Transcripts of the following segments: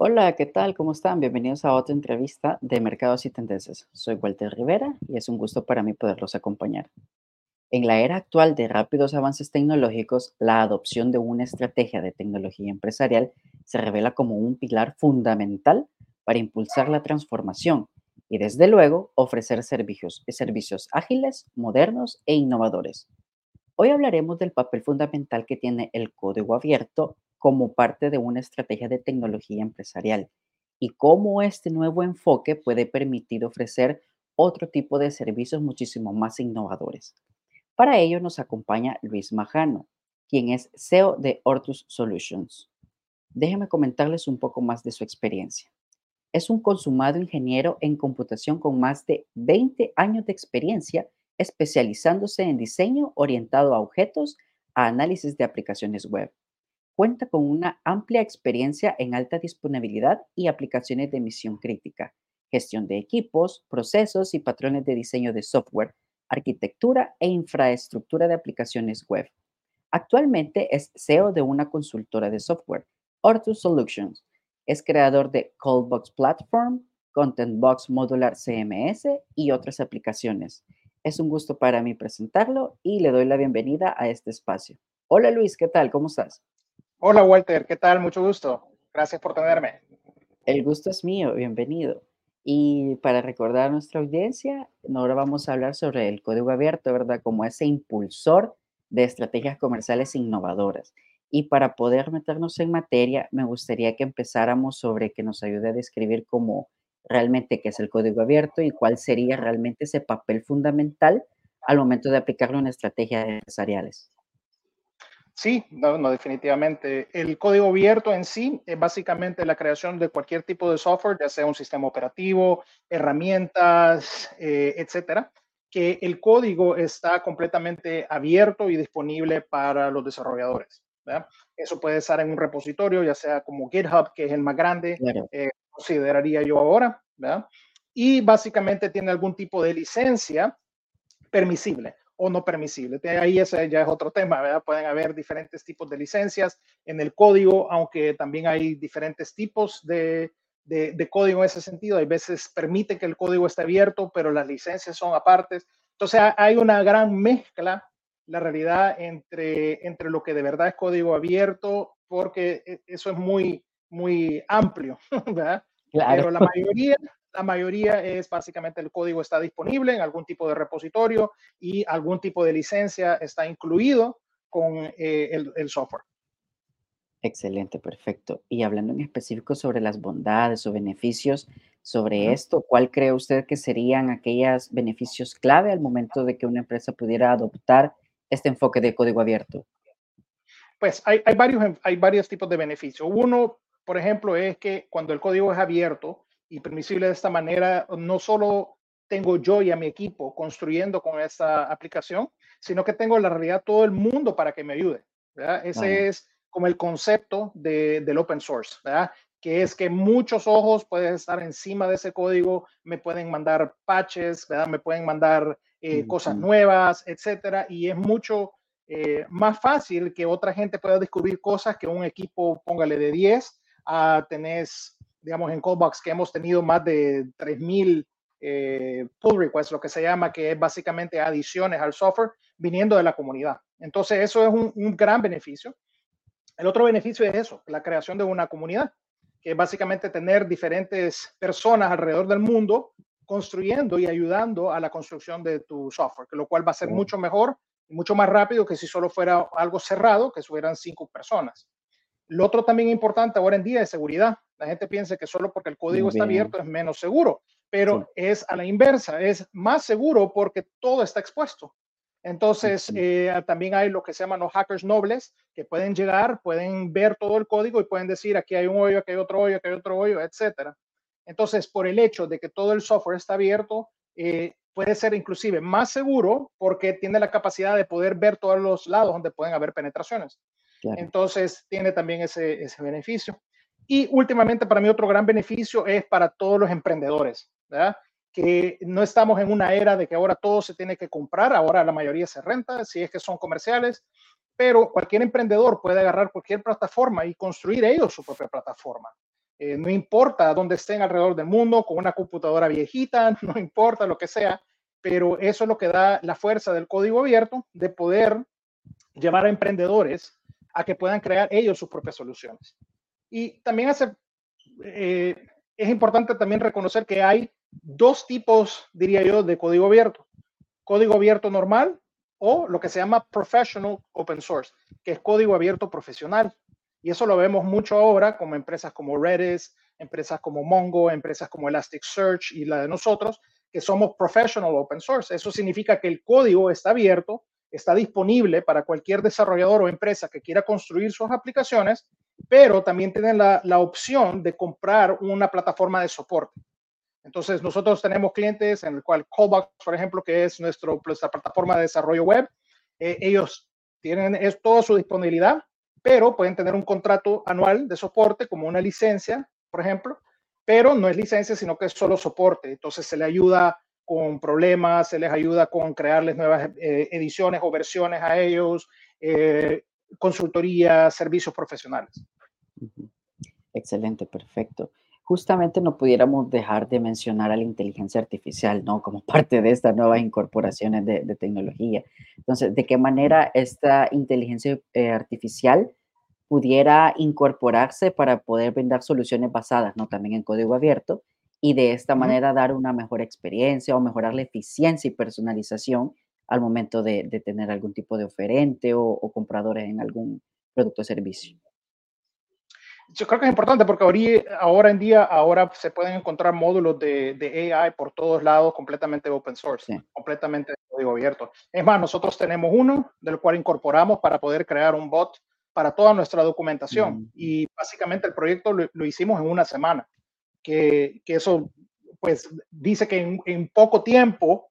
Hola, ¿qué tal? ¿Cómo están? Bienvenidos a otra entrevista de Mercados y Tendencias. Soy Walter Rivera y es un gusto para mí poderlos acompañar. En la era actual de rápidos avances tecnológicos, la adopción de una estrategia de tecnología empresarial se revela como un pilar fundamental para impulsar la transformación y, desde luego, ofrecer servicios, servicios ágiles, modernos e innovadores. Hoy hablaremos del papel fundamental que tiene el código abierto como parte de una estrategia de tecnología empresarial y cómo este nuevo enfoque puede permitir ofrecer otro tipo de servicios muchísimo más innovadores. Para ello nos acompaña Luis Majano, quien es CEO de Ortus Solutions. Déjenme comentarles un poco más de su experiencia. Es un consumado ingeniero en computación con más de 20 años de experiencia especializándose en diseño orientado a objetos, a análisis de aplicaciones web. Cuenta con una amplia experiencia en alta disponibilidad y aplicaciones de misión crítica, gestión de equipos, procesos y patrones de diseño de software, arquitectura e infraestructura de aplicaciones web. Actualmente es CEO de una consultora de software, Ortus Solutions. Es creador de Callbox Platform, Content Box Modular CMS y otras aplicaciones. Es un gusto para mí presentarlo y le doy la bienvenida a este espacio. Hola Luis, ¿qué tal? ¿Cómo estás? Hola Walter, ¿qué tal? Mucho gusto. Gracias por tenerme. El gusto es mío, bienvenido. Y para recordar a nuestra audiencia, ahora vamos a hablar sobre el código abierto, ¿verdad? Como ese impulsor de estrategias comerciales innovadoras. Y para poder meternos en materia, me gustaría que empezáramos sobre que nos ayude a describir cómo realmente qué es el código abierto y cuál sería realmente ese papel fundamental al momento de aplicarlo en estrategias empresariales. Sí, no, no, definitivamente. El código abierto en sí es básicamente la creación de cualquier tipo de software, ya sea un sistema operativo, herramientas, eh, etcétera, que el código está completamente abierto y disponible para los desarrolladores. Eso puede estar en un repositorio, ya sea como GitHub, que es el más grande, eh, consideraría yo ahora, ¿verdad? Y básicamente tiene algún tipo de licencia permisible o no permisible. Ahí ese ya es otro tema, ¿verdad? Pueden haber diferentes tipos de licencias en el código, aunque también hay diferentes tipos de, de, código en ese sentido. Hay veces permite que el código esté abierto, pero las licencias son apartes. Entonces hay una gran mezcla, la realidad, entre, entre lo que de verdad es código abierto, porque e, eso es muy, muy amplio, ¿verdad? Pero la mayoría, la mayoría es básicamente el código está disponible en algún tipo de repositorio y algún tipo de licencia está incluido con eh, el, software. Excelente, perfecto. Y hablando en específico sobre las bondades o beneficios sobre esto, ¿cuál cree usted que serían aquellos beneficios clave al momento de que una empresa pudiera adoptar este enfoque de código abierto? Pues hay, hay varios, hay varios tipos de beneficios. Uno, por ejemplo, es que cuando el código es abierto y permisible de esta manera, no solo tengo yo y a mi equipo construyendo con esta aplicación, sino que tengo la realidad todo el mundo para que me ayude. Ese es como el concepto de, del open source, ¿verdad? que es que muchos ojos pueden estar encima de ese código, me pueden mandar patches, ¿verdad? me pueden mandar eh, cosas nuevas, etcétera, y es mucho eh, más fácil que otra gente pueda descubrir cosas que un equipo, póngale de 10, a tenés, digamos, en Callbox que hemos tenido más de 3.000 eh, pull requests, lo que se llama, que es básicamente adiciones al software viniendo de la comunidad. Entonces, eso es un, un gran beneficio. El otro beneficio es eso, la creación de una comunidad, que es básicamente tener diferentes personas alrededor del mundo construyendo y ayudando a la construcción de tu software, lo cual va a ser mucho mejor y mucho más rápido que si solo fuera algo cerrado, que fueran cinco personas. Lo otro también importante ahora en día es seguridad. La gente piensa que solo porque el código está abierto es menos seguro, pero es a la inversa, es más seguro porque todo está expuesto. Entonces, eh, también hay lo que se llaman los hackers nobles, que pueden llegar, pueden ver todo el código y pueden decir, aquí hay un hoyo, aquí hay otro hoyo, aquí hay otro hoyo, etcétera. Entonces, por el hecho de que todo el software está abierto, eh, puede ser inclusive más seguro porque tiene la capacidad de poder ver todos los lados donde pueden haber penetraciones. Entonces, tiene también ese, ese beneficio. Y últimamente, para mí, otro gran beneficio es para todos los emprendedores, ¿verdad? que no estamos en una era de que ahora todo se tiene que comprar, ahora la mayoría se renta, si es que son comerciales, pero cualquier emprendedor puede agarrar cualquier plataforma y construir ellos su propia plataforma. Eh, no importa dónde estén alrededor del mundo, con una computadora viejita, no importa lo que sea, pero eso es lo que da la fuerza del código abierto de poder llevar a emprendedores a que puedan crear ellos sus propias soluciones. Y también hace, eh, es importante también reconocer que hay dos tipos, diría yo, de código abierto. Código abierto normal o lo que se llama professional open source, que es código abierto profesional. Y eso lo vemos mucho ahora como empresas como Redis, empresas como Mongo, empresas como Elasticsearch y la de nosotros, que somos professional open source. Eso significa que el código está abierto, está disponible para cualquier desarrollador o empresa que quiera construir sus aplicaciones, pero también tienen la, la opción de comprar una plataforma de soporte. Entonces, nosotros tenemos clientes en el cual Callbox, por ejemplo, que es nuestro, nuestra plataforma de desarrollo web, eh, ellos tienen es, toda su disponibilidad, pero pueden tener un contrato anual de soporte como una licencia, por ejemplo, pero no es licencia, sino que es solo soporte. Entonces, se le ayuda con problemas, se les ayuda con crearles nuevas eh, ediciones o versiones a ellos, eh, consultoría, servicios profesionales. Excelente, perfecto justamente no pudiéramos dejar de mencionar a la inteligencia artificial, ¿no? Como parte de estas nuevas incorporaciones de, tecnología. Entonces, ¿de qué manera esta inteligencia eh, artificial pudiera incorporarse para poder brindar soluciones basadas, ¿no? También en código abierto y de esta manera dar una mejor experiencia o mejorar la eficiencia y personalización al momento de, tener algún tipo de oferente o, o compradores en algún producto o servicio yo creo que es importante porque ahora en día ahora se pueden encontrar módulos de, de AI por todos lados completamente open source, completamente de código abierto. Es más, nosotros tenemos uno del cual incorporamos para poder crear un bot para toda nuestra documentación mm. y básicamente el proyecto lo, hicimos en una semana, que, que eso pues dice que en, en poco tiempo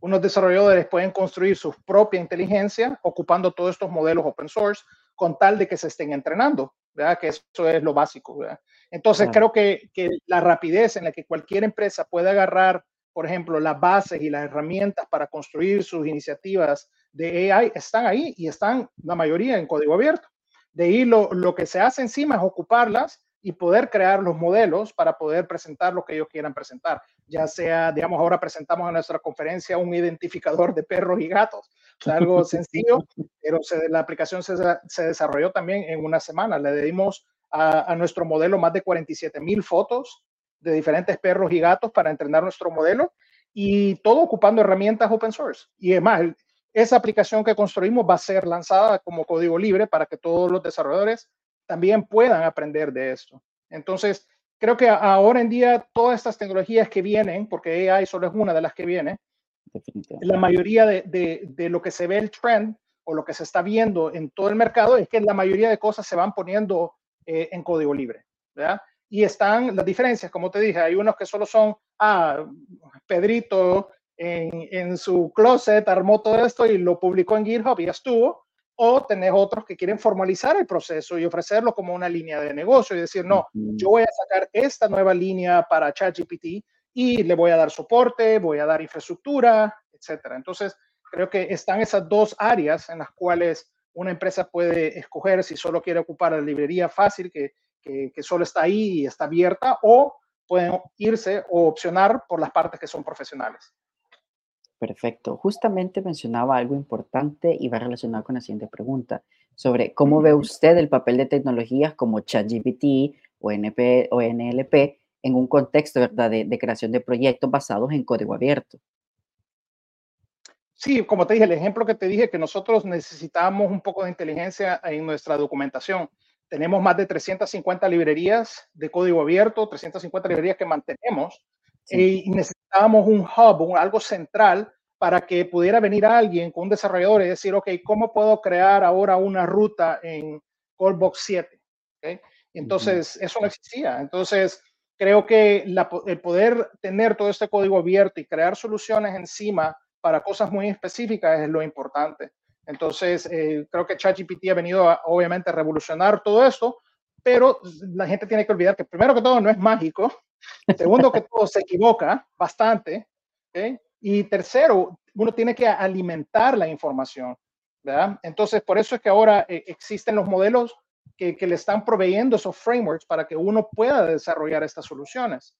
unos desarrolladores pueden construir su propia inteligencia ocupando todos estos modelos open source con tal de que se estén entrenando, ¿verdad? Que eso es lo básico, ¿verdad? Entonces, creo que, que, la rapidez en la que cualquier empresa puede agarrar, por ejemplo, las bases y las herramientas para construir sus iniciativas de AI están ahí y están la mayoría en código abierto. De ahí lo, lo que se hace encima es ocuparlas y poder crear los modelos para poder presentar lo que ellos quieran presentar. Ya sea, digamos, ahora presentamos en nuestra conferencia un identificador de perros y gatos. O algo sencillo, pero la aplicación se, se, desarrolló también en una semana. Le dimos a, a nuestro modelo más de 47 mil fotos de diferentes perros y gatos para entrenar nuestro modelo y todo ocupando herramientas open source. Y además, esa aplicación que construimos va a ser lanzada como código libre para que todos los desarrolladores también puedan aprender de esto. Entonces, creo que ahora en día todas estas tecnologías que vienen, porque AI solo es una de las que viene, la mayoría de, de, lo que se ve el trend o lo que se está viendo en todo el mercado es que la mayoría de cosas se van poniendo eh, en código libre. ¿verdad? Y están las diferencias, como te dije, hay unos que solo son, ah, Pedrito en, en su closet armó todo esto y lo publicó en GitHub y ya estuvo o tenés otros que quieren formalizar el proceso y ofrecerlo como una línea de negocio y decir, no, yo voy a sacar esta nueva línea para ChatGPT y le voy a dar soporte, voy a dar infraestructura, etcétera. Entonces, creo que están esas dos áreas en las cuales una empresa puede escoger si solo quiere ocupar la librería fácil que, que, que solo está ahí y está abierta o pueden irse o opcionar por las partes que son profesionales. Perfecto. Justamente mencionaba algo importante y va relacionado con la siguiente pregunta sobre cómo ve usted el papel de tecnologías como ChatGPT o, NP, o NLP en un contexto ¿verdad? De, creación de proyectos basados en código abierto. Sí, como te dije, el ejemplo que te dije, que nosotros necesitamos un poco de inteligencia en nuestra documentación. Tenemos más de 350 librerías de código abierto, 350 librerías que mantenemos y necesitábamos un hub, algo central para que pudiera venir alguien con un desarrollador y decir, ok, ¿cómo puedo crear ahora una ruta en Callbox 7? Entonces, eso no existía. Entonces, creo que el poder tener todo este código abierto y crear soluciones encima para cosas muy específicas es lo importante. Entonces, eh, creo que ChatGPT ha venido a, obviamente a revolucionar todo esto, pero la gente tiene que olvidar que primero que todo no es mágico, Segundo, que todo se equivoca bastante. Y tercero, uno tiene que alimentar la información. ¿verdad? Entonces, por eso es que ahora eh, existen los modelos que, le están proveyendo esos frameworks para que uno pueda desarrollar estas soluciones.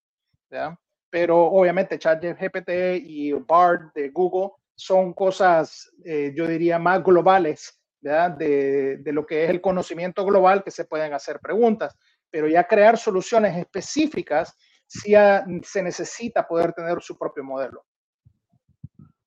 Pero obviamente ChatGPT y BARD de Google son cosas, eh, yo diría, más globales de, de, lo que es el conocimiento global que se pueden hacer preguntas. Pero ya crear soluciones específicas, sí se necesita poder tener su propio modelo.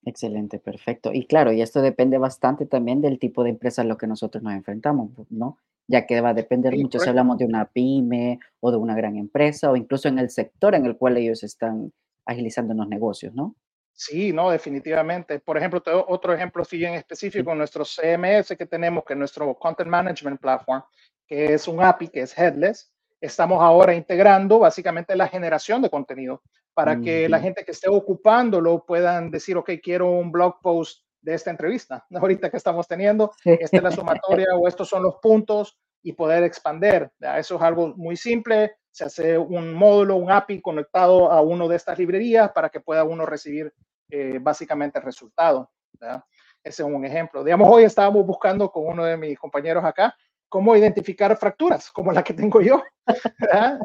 Excelente, perfecto. Y claro, y esto depende bastante también del tipo de empresa a lo que nosotros nos enfrentamos, ¿no? Ya que va a depender mucho si hablamos de una pyme o de una gran empresa o incluso en el sector en el cual ellos están agilizando los negocios, ¿no? Sí, no, definitivamente. Por ejemplo, otro ejemplo sí en específico, nuestro CMS que tenemos, que es nuestro Content Management Platform, que es un API que es headless, estamos ahora integrando básicamente la generación de contenido para que la gente que esté ocupándolo puedan decir, ok, quiero un blog post de esta entrevista, ahorita que estamos teniendo, esta es la sumatoria o estos son los puntos y poder expander. Eso es algo muy simple, se hace un módulo, un API conectado a uno de estas librerías para que pueda uno recibir eh, básicamente el resultado. Ese es un ejemplo. Digamos, hoy estábamos buscando con uno de mis compañeros acá cómo identificar fracturas, como la que tengo yo.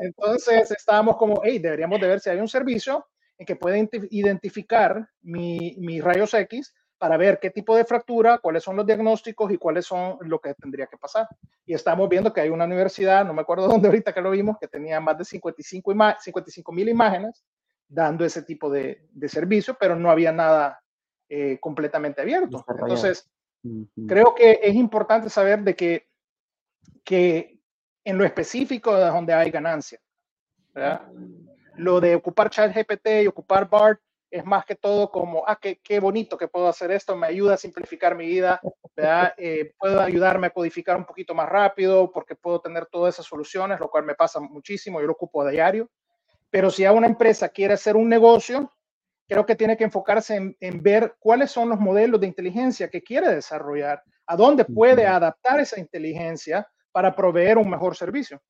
Entonces estábamos como, hey, deberíamos de ver si hay un servicio en que puede identificar mi, mis rayos X para ver qué tipo de fractura, cuáles son los diagnósticos y cuáles son lo que tendría que pasar. Y estamos viendo que hay una universidad, no me acuerdo dónde ahorita que lo vimos, que tenía más de 55 mil imágenes dando ese tipo de, de, servicio, pero no había nada eh, completamente abierto. Entonces, creo que es importante saber de que que en lo específico de donde hay ganancia. Lo de ocupar ChatGPT y ocupar BART es más que todo como, ah, qué, qué, bonito que puedo hacer esto, me ayuda a simplificar mi vida, ¿verdad? Eh, puedo ayudarme a codificar un poquito más rápido porque puedo tener todas esas soluciones, lo cual me pasa muchísimo, yo lo ocupo a diario. Pero si a una empresa quiere hacer un negocio, creo que tiene que enfocarse en, en, ver cuáles son los modelos de inteligencia que quiere desarrollar, a dónde puede adaptar esa inteligencia para proveer un mejor servicio.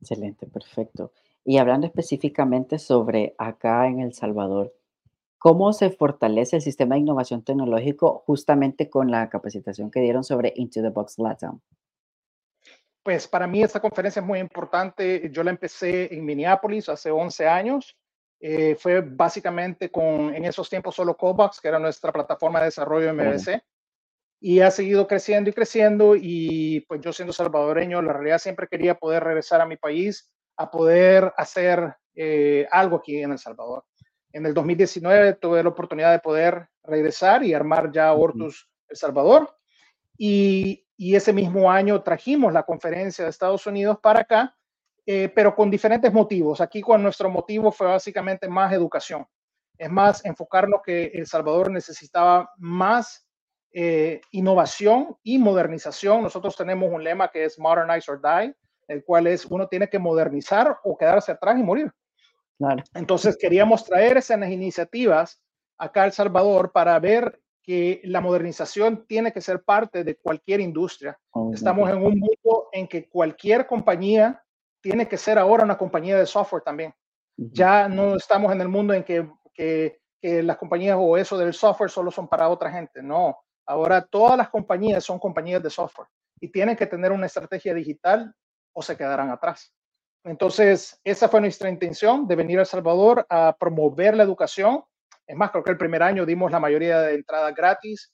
Excelente, perfecto. Y hablando específicamente sobre acá en El Salvador, ¿cómo se fortalece el sistema de innovación tecnológico justamente con la capacitación que dieron sobre Into the Box Latam? Pues para mí esta conferencia es muy importante. Yo la empecé en Minneapolis hace 11 años. Eh, fue básicamente con, en esos tiempos, solo Cobox, que era nuestra plataforma de desarrollo MVC y ha seguido creciendo y creciendo y pues yo siendo salvadoreño, la realidad siempre quería poder regresar a mi país a poder hacer eh, algo aquí en El Salvador. En el 2019 tuve la oportunidad de poder regresar y armar ya Hortus El Salvador y, y ese mismo año trajimos la conferencia de Estados Unidos para acá, eh, pero con diferentes motivos. Aquí con nuestro motivo fue básicamente más educación. Es más, enfocarnos que El Salvador necesitaba más eh, innovación y modernización. Nosotros tenemos un lema que es Modernize or Die, el cual es uno tiene que modernizar o quedarse atrás y morir. Entonces queríamos traer esas iniciativas acá a El Salvador para ver que la modernización tiene que ser parte de cualquier industria. Oh, Estamos en un mundo en que cualquier compañía tiene que ser ahora una compañía de software también. Ya no estamos en el mundo en que, que, que las compañías o eso del software solo son para otra gente. No, Ahora todas las compañías son compañías de software y tienen que tener una estrategia digital o se quedarán atrás. Entonces, esa fue nuestra intención de venir a El Salvador a promover la educación. Es más, creo que el primer año dimos la mayoría de entradas gratis.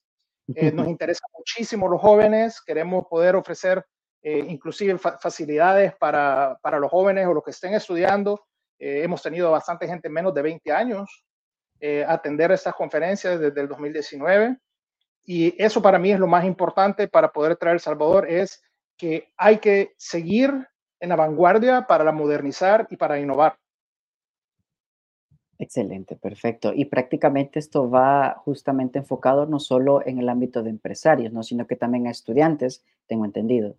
Eh, nos interesa muchísimo los jóvenes. Queremos poder ofrecer eh, inclusive facilidades para, para, los jóvenes o los que estén estudiando. Eh, hemos tenido bastante gente menos de 20 años atender estas conferencias desde el 2019. Y eso para mí es lo más importante para poder traer El Salvador, es que hay que seguir en la vanguardia para modernizar y para innovar. Excelente, perfecto. Y prácticamente esto va justamente enfocado no solo en el ámbito de empresarios, ¿no? sino que también a estudiantes, tengo entendido.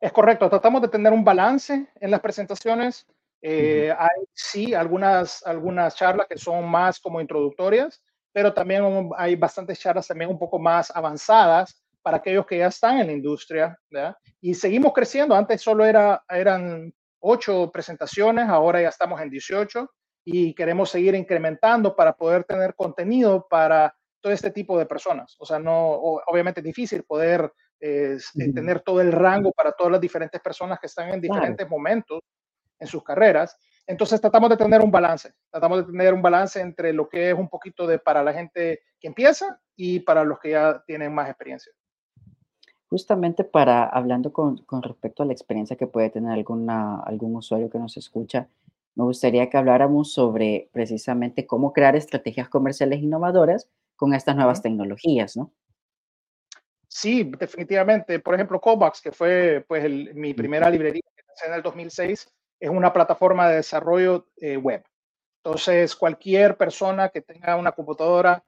Es correcto, tratamos de tener un balance en las presentaciones. Eh, hay sí algunas, algunas charlas que son más como introductorias, pero también hay bastantes charlas también un poco más avanzadas para aquellos que ya están en la industria, ¿verdad? Y seguimos creciendo, antes solo era, eran ocho presentaciones, ahora ya estamos en 18 y queremos seguir incrementando para poder tener contenido para todo este tipo de personas. O sea, no, obviamente es difícil poder es, tener todo el rango para todas las diferentes personas que están en diferentes momentos en sus carreras. Entonces tratamos de tener un balance, tratamos de tener un balance entre lo que es un poquito de para la gente que empieza y para los que ya tienen más experiencia. Justamente para, hablando con, con respecto a la experiencia que puede tener alguna, algún usuario que nos escucha, me gustaría que habláramos sobre precisamente cómo crear estrategias comerciales innovadoras con estas nuevas tecnologías, ¿no? Sí, definitivamente. Por ejemplo, Cobox, que fue pues mi primera librería que en el 2006, es una plataforma de desarrollo eh, web. Entonces, cualquier persona que tenga una computadora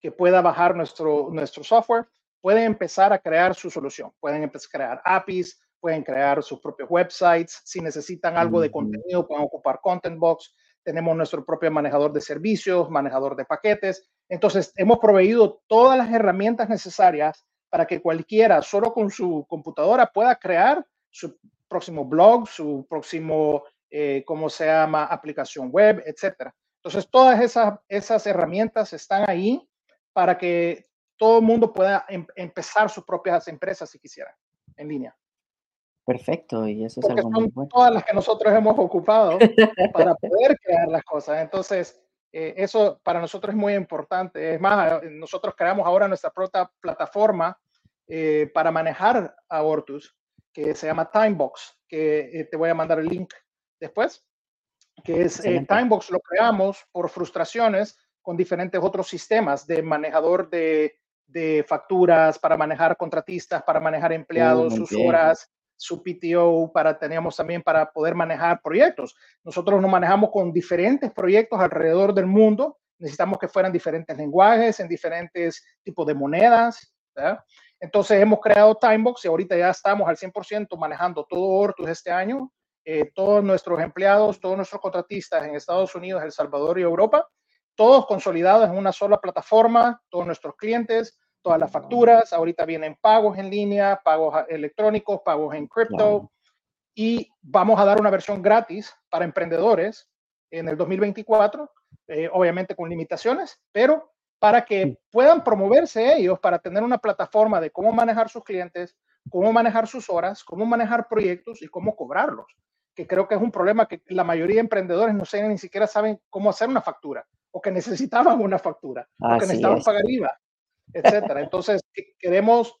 que pueda bajar nuestro, nuestro software puede empezar a crear su solución. Pueden empezar a crear APIs, pueden crear sus propios websites. Si necesitan algo de contenido, pueden ocupar Content Box. Tenemos nuestro propio manejador de servicios, manejador de paquetes. Entonces, hemos proveído todas las herramientas necesarias para que cualquiera, solo con su computadora, pueda crear su próximo blog, su próximo, eh, ¿cómo se llama?, aplicación web, etcétera. Entonces, todas esas, esas herramientas están ahí para que todo el mundo pueda em, empezar sus propias empresas si quisiera, en línea. Perfecto, y eso es algo muy bueno. Todas las que nosotros hemos ocupado para poder crear las cosas. Entonces, eh, eso para nosotros es muy importante. Es más, nosotros creamos ahora nuestra propia plataforma eh, para manejar abortus, que se llama Timebox, que eh, te voy a mandar el link después, que es Timebox, lo creamos por frustraciones con diferentes otros sistemas de manejador de, de facturas, para manejar contratistas, para manejar empleados, sus horas, su PTO, para, teníamos también para poder manejar proyectos. Nosotros nos manejamos con diferentes proyectos alrededor del mundo. Necesitamos que fueran diferentes lenguajes, en diferentes tipos de monedas. Entonces hemos creado Timebox y ahorita ya estamos al 100% manejando todo Ortus este año. Eh, todos nuestros empleados, todos nuestros contratistas en Estados Unidos, El Salvador y Europa, todos consolidados en una sola plataforma, todos nuestros clientes, todas las facturas, ahorita vienen pagos en línea, pagos electrónicos, pagos en cripto. Y vamos a dar una versión gratis para emprendedores en el 2024, eh, obviamente con limitaciones, pero para que puedan promoverse ellos, para tener una plataforma de cómo manejar sus clientes, cómo manejar sus horas, cómo manejar proyectos y cómo cobrarlos, que creo que es un problema que la mayoría de emprendedores no saben, ni siquiera saben cómo hacer una factura, o que necesitaban una factura, o que necesitaban pagar IVA etcétera. Entonces, queremos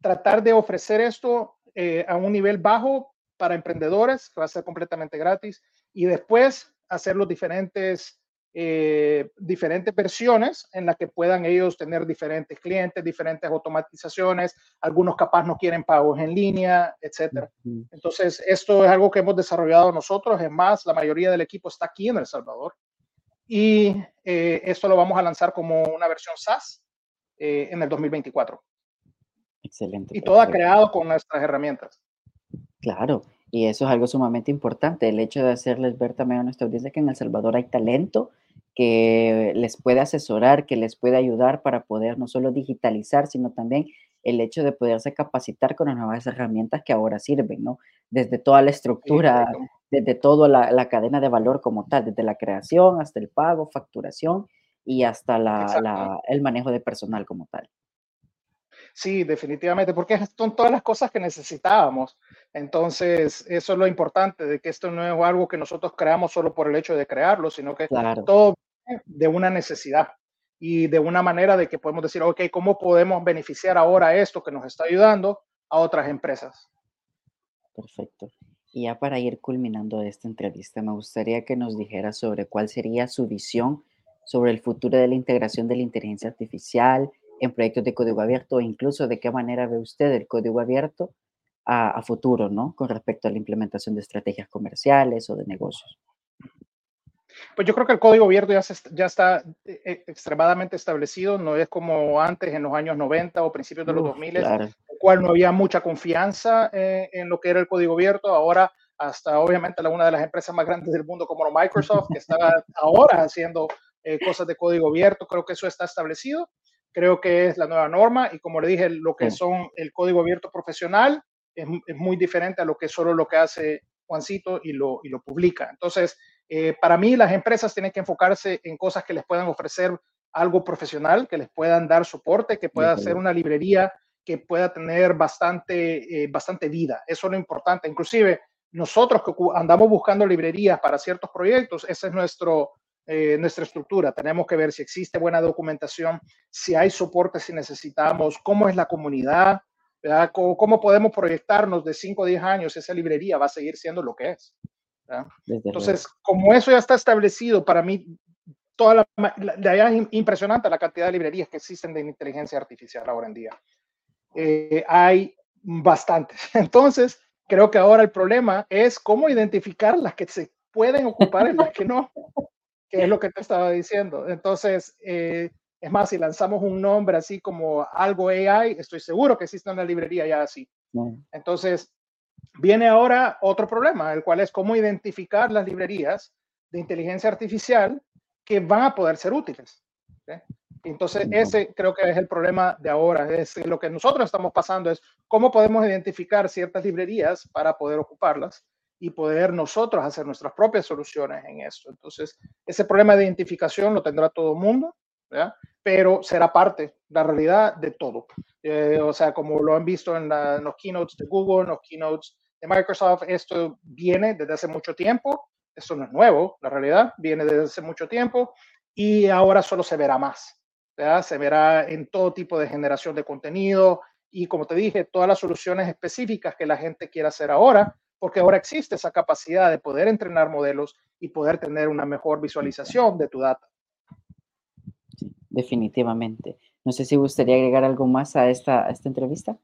tratar de ofrecer esto eh, a un nivel bajo para emprendedores, que va a ser completamente gratis, y después hacer los diferentes, eh, diferentes versiones en las que puedan ellos tener diferentes clientes, diferentes automatizaciones, algunos capaz no quieren pagos en línea, etcétera. Entonces, esto es algo que hemos desarrollado nosotros, es más, la mayoría del equipo está aquí en El Salvador, y eh, esto lo vamos a lanzar como una versión SaaS, eh, en el 2024. Excelente. Y todo ha creado con nuestras herramientas. Claro, y eso es algo sumamente importante, el hecho de hacerles ver también a nuestra audiencia que en El Salvador hay talento que les puede asesorar, que les puede ayudar para poder no solo digitalizar, sino también el hecho de poderse capacitar con las nuevas herramientas que ahora sirven, ¿no? Desde toda la estructura, desde toda la, la, cadena de valor como tal, desde la creación hasta el pago, facturación y hasta la, el manejo de personal como tal. Sí, definitivamente, porque son todas las cosas que necesitábamos. Entonces, eso es lo importante, de que esto no es algo que nosotros creamos solo por el hecho de crearlo, sino que todo de una necesidad y de una manera de que podemos decir, ok, ¿cómo podemos beneficiar ahora esto que nos está ayudando a otras empresas? Perfecto. Y ya para ir culminando esta entrevista, me gustaría que nos dijera sobre cuál sería su visión sobre el futuro de la integración de la inteligencia artificial en proyectos de código abierto o incluso de qué manera ve usted el código abierto a, futuro, ¿no? Con respecto a la implementación de estrategias comerciales o de negocios. Pues yo creo que el código abierto ya, ya está eh, eh, extremadamente establecido, no es como antes en los años 90 o principios de los 2000, en el cual no había mucha confianza eh, en lo que era el código abierto. Ahora, hasta obviamente una de las empresas más grandes del mundo como Microsoft, que está ahora haciendo eh, cosas de código abierto, creo que eso está establecido, creo que es la nueva norma y como le dije, lo que son el código abierto profesional es, muy diferente a lo que solo lo que hace Juancito y lo, y lo publica. Entonces, eh, para mí las empresas tienen que enfocarse en cosas que les puedan ofrecer algo profesional, que les puedan dar soporte, que pueda ser una librería que pueda tener bastante, eh, bastante vida. Eso es lo importante. Inclusive nosotros que andamos buscando librerías para ciertos proyectos, esa es nuestro, eh, nuestra estructura. Tenemos que ver si existe buena documentación, si hay soporte, si necesitamos, cómo es la comunidad, Cómo, podemos proyectarnos de 5 o 10 años, esa librería va a seguir siendo lo que es. Entonces, como eso ya está establecido, para mí, toda la, la, es impresionante la cantidad de librerías que existen de inteligencia artificial ahora en día. Eh, hay bastantes. Entonces, creo que ahora el problema es cómo identificar las que se pueden ocupar y las que no, que es lo que te estaba diciendo. Entonces, eh, es más, si lanzamos un nombre así como algo AI, estoy seguro que existe una librería ya así. Entonces, viene ahora otro problema, el cual es cómo identificar las librerías de inteligencia artificial que van a poder ser útiles. Entonces, ese creo que es el problema de ahora. Es lo que nosotros estamos pasando es cómo podemos identificar ciertas librerías para poder ocuparlas y poder nosotros hacer nuestras propias soluciones en eso. Entonces, ese problema de identificación lo tendrá todo el mundo pero será parte, la realidad de todo. Eh, o sea, como lo han visto en, los keynotes de Google, en los keynotes de Microsoft, esto viene desde hace mucho tiempo, esto no es nuevo, la realidad viene desde hace mucho tiempo y ahora solo se verá más. Se verá en todo tipo de generación de contenido y como te dije, todas las soluciones específicas que la gente quiera hacer ahora, porque ahora existe esa capacidad de poder entrenar modelos y poder tener una mejor visualización de tu data definitivamente. No sé si gustaría agregar algo más a esta, esta entrevista.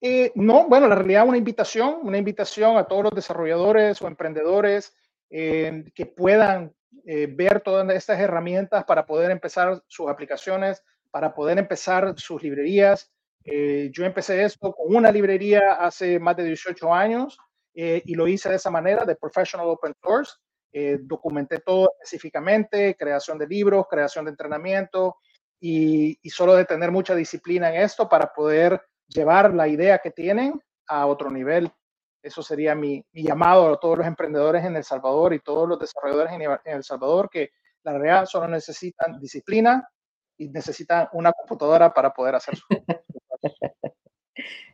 Eh, no, bueno, la realidad una invitación, una invitación a todos los desarrolladores o emprendedores eh, que puedan eh, ver todas estas herramientas para poder empezar sus aplicaciones, para poder empezar sus librerías. yo empecé esto con una librería hace más de 18 años y lo hice de esa manera, de Professional Open Source. Eh, documenté todo específicamente, creación de libros, creación de entrenamiento y, solo de tener mucha disciplina en esto para poder llevar la idea que tienen a otro nivel. Eso sería mi, llamado a todos los emprendedores en El Salvador y todos los desarrolladores en, El Salvador que la realidad solo necesitan disciplina y necesitan una computadora para poder hacer su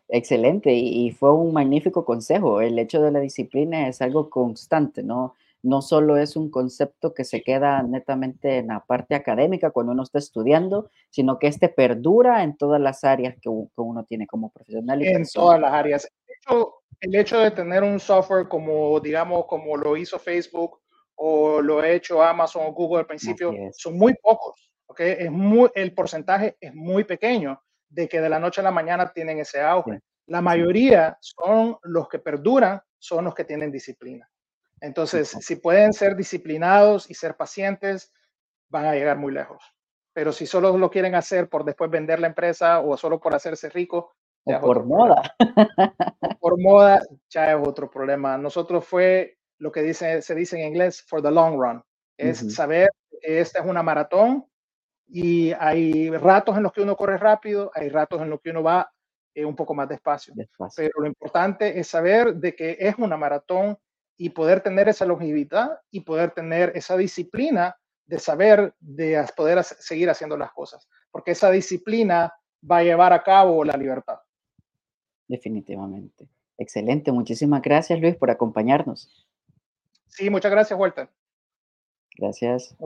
Excelente, y fue un magnífico consejo. El hecho de la disciplina es algo constante, ¿no? No solo es un concepto que se queda netamente en la parte académica cuando uno está estudiando, sino que este perdura en todas las áreas que, uno tiene como profesional. en todas las áreas. El hecho, de tener un software como, digamos, como lo hizo Facebook o lo ha hecho Amazon o Google al principio, son muy pocos. ¿okay? Es muy, el porcentaje es muy pequeño de que de la noche a la mañana tienen ese auge. La mayoría son los que perduran, son los que tienen disciplina. Entonces, si pueden ser disciplinados y ser pacientes, van a llegar muy lejos. Pero si solo lo quieren hacer por después vender la empresa o solo por hacerse rico, o por moda. por moda, ya es otro problema. Nosotros fue lo que dice, se dice en inglés, for the long run. Es saber que esta es una maratón y hay ratos en los que uno corre rápido, hay ratos en los que uno va eh, un poco más despacio. despacio. Pero lo importante es saber de que es una maratón y poder tener esa longevidad y poder tener esa disciplina de saber, de poder seguir haciendo las cosas, porque esa disciplina va a llevar a cabo la libertad. Definitivamente. Excelente. Muchísimas gracias, Luis, por acompañarnos. Sí, muchas gracias, Walter. Gracias.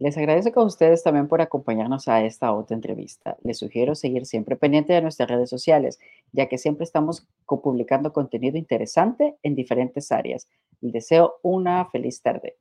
Les agradezco a ustedes también por acompañarnos a esta otra entrevista. Les sugiero seguir siempre pendiente de nuestras redes sociales, ya que siempre estamos publicando contenido interesante en diferentes áreas. Les deseo una feliz tarde.